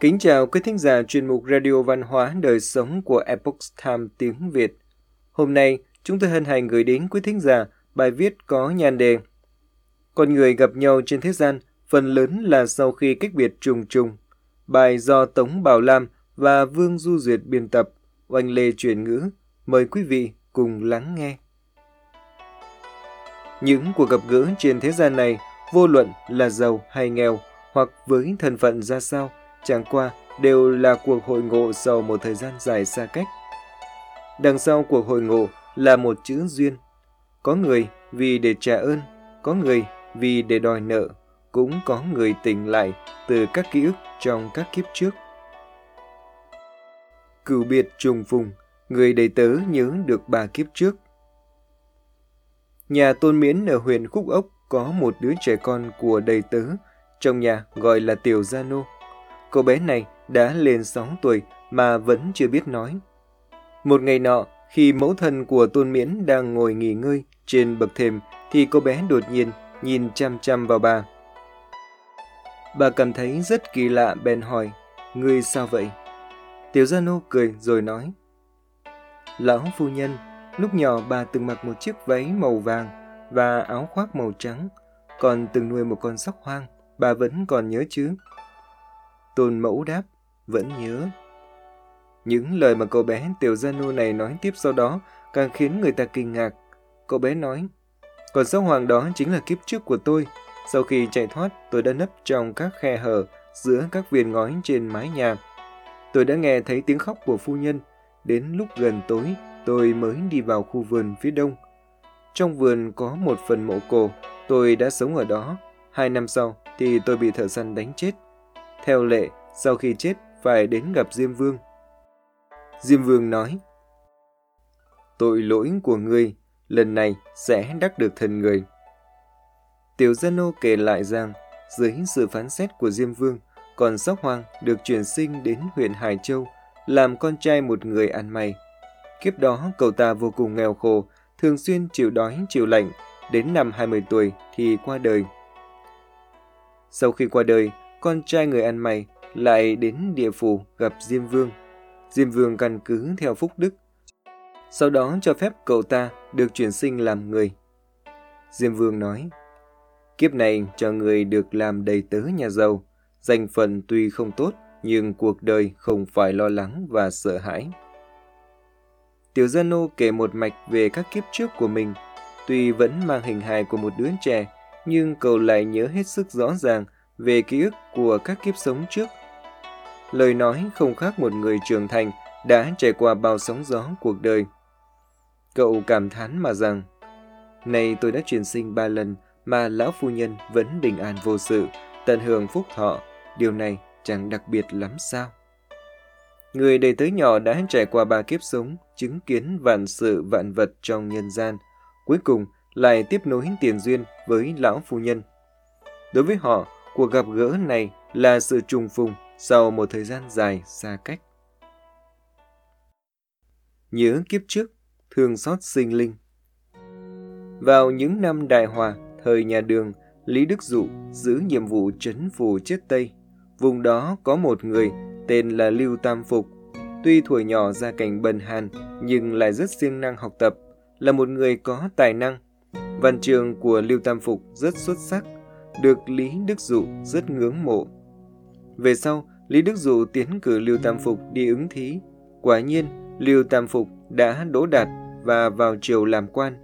Kính chào quý thính giả chuyên mục Radio Văn hóa Đời Sống của Epoch Time tiếng Việt. Hôm nay, chúng tôi hân hạnh gửi đến quý thính giả bài viết có nhan đề Con người gặp nhau trên thế gian phần lớn là sau khi cách biệt trùng trùng. Bài do Tống Bảo Lam và Vương Du Duyệt biên tập, oanh lê chuyển ngữ. Mời quý vị cùng lắng nghe. Những cuộc gặp gỡ trên thế gian này, vô luận là giàu hay nghèo, hoặc với thân phận ra sao, chẳng qua đều là cuộc hội ngộ sau một thời gian dài xa cách. Đằng sau cuộc hội ngộ là một chữ duyên. Có người vì để trả ơn, có người vì để đòi nợ, cũng có người tỉnh lại từ các ký ức trong các kiếp trước. Cửu biệt trùng phùng, người đầy tớ nhớ được ba kiếp trước. Nhà tôn miễn ở huyện Khúc Ốc có một đứa trẻ con của đầy tớ, trong nhà gọi là Tiểu Gia Nô. Cô bé này đã lên 6 tuổi mà vẫn chưa biết nói. Một ngày nọ, khi mẫu thân của Tôn Miễn đang ngồi nghỉ ngơi trên bậc thềm, thì cô bé đột nhiên nhìn chăm chăm vào bà. Bà cảm thấy rất kỳ lạ bèn hỏi, Ngươi sao vậy? Tiểu Gia Nô cười rồi nói, Lão phu nhân, lúc nhỏ bà từng mặc một chiếc váy màu vàng và áo khoác màu trắng, còn từng nuôi một con sóc hoang, bà vẫn còn nhớ chứ? Tôn mẫu đáp, vẫn nhớ. Những lời mà cậu bé Tiểu Gia Nô này nói tiếp sau đó càng khiến người ta kinh ngạc. Cậu bé nói, còn sóc hoàng đó chính là kiếp trước của tôi. Sau khi chạy thoát, tôi đã nấp trong các khe hở giữa các viên ngói trên mái nhà. Tôi đã nghe thấy tiếng khóc của phu nhân. Đến lúc gần tối, tôi mới đi vào khu vườn phía đông. Trong vườn có một phần mộ cổ, tôi đã sống ở đó. Hai năm sau thì tôi bị thợ săn đánh chết. Theo lệ, sau khi chết phải đến gặp Diêm Vương. Diêm Vương nói, Tội lỗi của ngươi, lần này sẽ đắc được thần người. Tiểu Gia Nô kể lại rằng, dưới sự phán xét của Diêm Vương, còn Sóc Hoàng được chuyển sinh đến huyện Hải Châu, làm con trai một người ăn mày. Kiếp đó cậu ta vô cùng nghèo khổ, thường xuyên chịu đói chịu lạnh, đến năm 20 tuổi thì qua đời. Sau khi qua đời, con trai người ăn mày lại đến địa phủ gặp Diêm Vương. Diêm Vương căn cứ theo phúc đức. Sau đó cho phép cậu ta được chuyển sinh làm người. Diêm Vương nói, Kiếp này cho người được làm đầy tớ nhà giàu, danh phận tuy không tốt, nhưng cuộc đời không phải lo lắng và sợ hãi. Tiểu Gia Nô kể một mạch về các kiếp trước của mình, tuy vẫn mang hình hài của một đứa trẻ, nhưng cậu lại nhớ hết sức rõ ràng về ký ức của các kiếp sống trước. Lời nói không khác một người trưởng thành đã trải qua bao sóng gió cuộc đời. Cậu cảm thán mà rằng, nay tôi đã truyền sinh ba lần mà lão phu nhân vẫn bình an vô sự, tận hưởng phúc thọ, điều này chẳng đặc biệt lắm sao? Người đầy tới nhỏ đã trải qua ba kiếp sống, chứng kiến vạn sự vạn vật trong nhân gian, cuối cùng lại tiếp nối tiền duyên với lão phu nhân. Đối với họ, Cuộc gặp gỡ này là sự trùng phùng sau một thời gian dài xa cách. Nhớ kiếp trước, thương xót sinh linh. Vào những năm đại hòa, thời nhà đường, Lý Đức Dụ giữ nhiệm vụ trấn phù chết Tây. Vùng đó có một người tên là Lưu Tam Phục. Tuy tuổi nhỏ ra cảnh bần hàn, nhưng lại rất siêng năng học tập, là một người có tài năng. Văn trường của Lưu Tam Phục rất xuất sắc, được Lý Đức Dụ rất ngưỡng mộ. Về sau, Lý Đức Dụ tiến cử Lưu Tam Phục đi ứng thí. Quả nhiên, Lưu Tam Phục đã đỗ đạt và vào triều làm quan,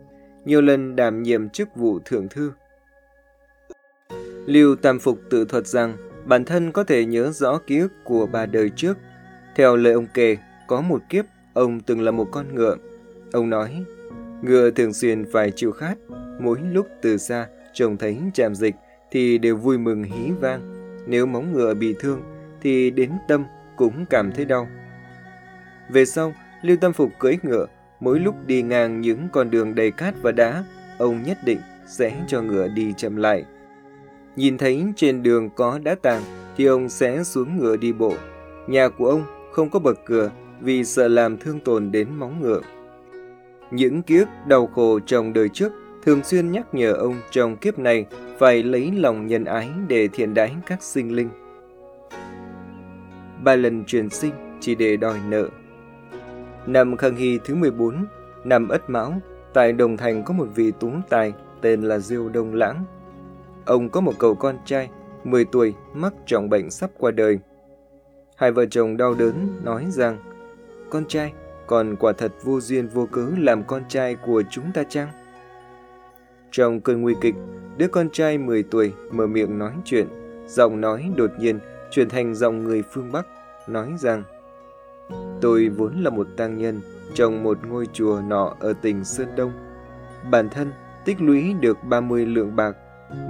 nhiều lần đảm nhiệm chức vụ thượng thư. Lưu Tam Phục tự thuật rằng bản thân có thể nhớ rõ ký ức của ba đời trước. Theo lời ông kể, có một kiếp ông từng là một con ngựa. Ông nói, ngựa thường xuyên phải chịu khát, mỗi lúc từ xa trông thấy chạm dịch thì đều vui mừng hí vang. Nếu móng ngựa bị thương thì đến tâm cũng cảm thấy đau. Về sau, Lưu Tâm Phục cưỡi ngựa, mỗi lúc đi ngang những con đường đầy cát và đá, ông nhất định sẽ cho ngựa đi chậm lại. Nhìn thấy trên đường có đá tàng thì ông sẽ xuống ngựa đi bộ. Nhà của ông không có bậc cửa vì sợ làm thương tổn đến móng ngựa. Những ký ức đau khổ trong đời trước thường xuyên nhắc nhở ông trong kiếp này phải lấy lòng nhân ái để thiện đãi các sinh linh. ba lần truyền sinh chỉ để đòi nợ. Năm Khang Hy thứ 14, năm Ất Mão, tại Đồng Thành có một vị tú tài tên là Diêu Đông Lãng. Ông có một cậu con trai, 10 tuổi, mắc trọng bệnh sắp qua đời. Hai vợ chồng đau đớn nói rằng, con trai, còn quả thật vô duyên vô cớ làm con trai của chúng ta chăng? Trong cơn nguy kịch, đứa con trai 10 tuổi mở miệng nói chuyện, giọng nói đột nhiên chuyển thành giọng người phương Bắc, nói rằng Tôi vốn là một tăng nhân trong một ngôi chùa nọ ở tỉnh Sơn Đông. Bản thân tích lũy được 30 lượng bạc,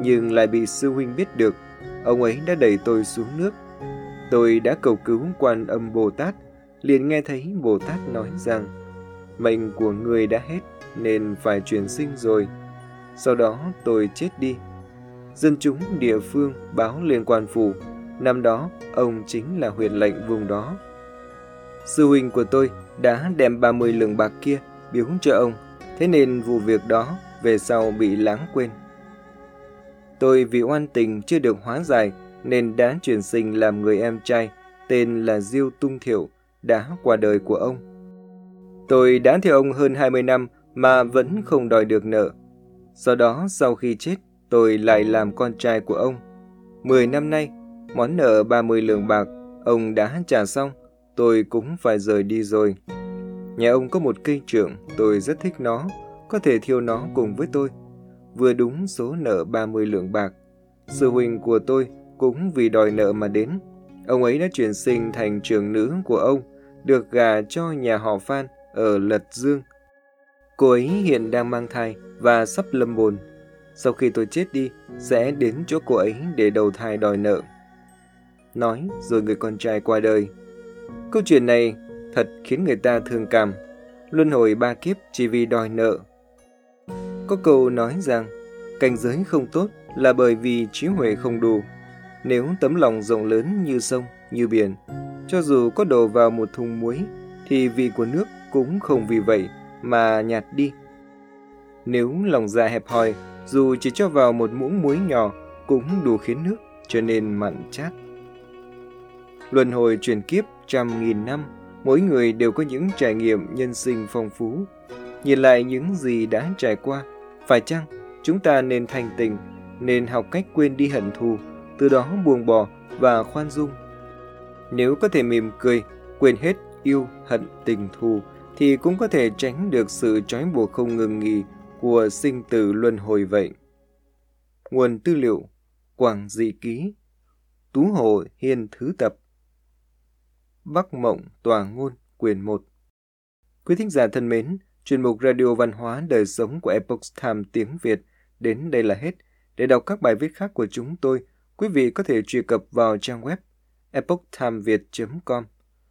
nhưng lại bị sư huynh biết được. Ông ấy đã đẩy tôi xuống nước. Tôi đã cầu cứu quan âm Bồ Tát, liền nghe thấy Bồ Tát nói rằng mệnh của người đã hết nên phải chuyển sinh rồi. Sau đó tôi chết đi. Dân chúng địa phương báo lên quan phủ. Năm đó, ông chính là huyện lệnh vùng đó. Sư huynh của tôi đã đem 30 lượng bạc kia biếu cho ông, thế nên vụ việc đó về sau bị lãng quên. Tôi vì oan tình chưa được hóa giải nên đã chuyển sinh làm người em trai tên là Diêu Tung Thiệu đã qua đời của ông. Tôi đã theo ông hơn 20 năm mà vẫn không đòi được nợ. Sau đó sau khi chết tôi lại làm con trai của ông. 10 năm nay, món nợ 30 lượng bạc ông đã trả xong, tôi cũng phải rời đi rồi. Nhà ông có một cây trượng, tôi rất thích nó, có thể thiêu nó cùng với tôi. Vừa đúng số nợ 30 lượng bạc. Sư huynh của tôi cũng vì đòi nợ mà đến. Ông ấy đã chuyển sinh thành trưởng nữ của ông, được gà cho nhà họ Phan ở Lật Dương. Cô ấy hiện đang mang thai và sắp lâm bồn. Sau khi tôi chết đi, sẽ đến chỗ cô ấy để đầu thai đòi nợ. Nói rồi người con trai qua đời. Câu chuyện này thật khiến người ta thương cảm. Luân hồi ba kiếp chỉ vì đòi nợ. Có câu nói rằng, cảnh giới không tốt là bởi vì trí huệ không đủ. Nếu tấm lòng rộng lớn như sông, như biển, cho dù có đổ vào một thùng muối, thì vị của nước cũng không vì vậy mà nhạt đi. Nếu lòng dạ hẹp hòi, dù chỉ cho vào một muỗng muối nhỏ cũng đủ khiến nước trở nên mặn chát. Luân hồi chuyển kiếp trăm nghìn năm, mỗi người đều có những trải nghiệm nhân sinh phong phú. Nhìn lại những gì đã trải qua, phải chăng chúng ta nên thành tình, nên học cách quên đi hận thù, từ đó buông bỏ và khoan dung. Nếu có thể mỉm cười, quên hết yêu, hận, tình thù, thì cũng có thể tránh được sự trói buộc không ngừng nghỉ của sinh tử luân hồi vậy. Nguồn tư liệu Quảng Dị Ký Tú Hồ Hiên Thứ Tập Bắc Mộng Tòa Ngôn Quyền 1 Quý thính giả thân mến, chuyên mục Radio Văn hóa Đời Sống của Epoch Time tiếng Việt đến đây là hết. Để đọc các bài viết khác của chúng tôi, quý vị có thể truy cập vào trang web epochtimeviet.com.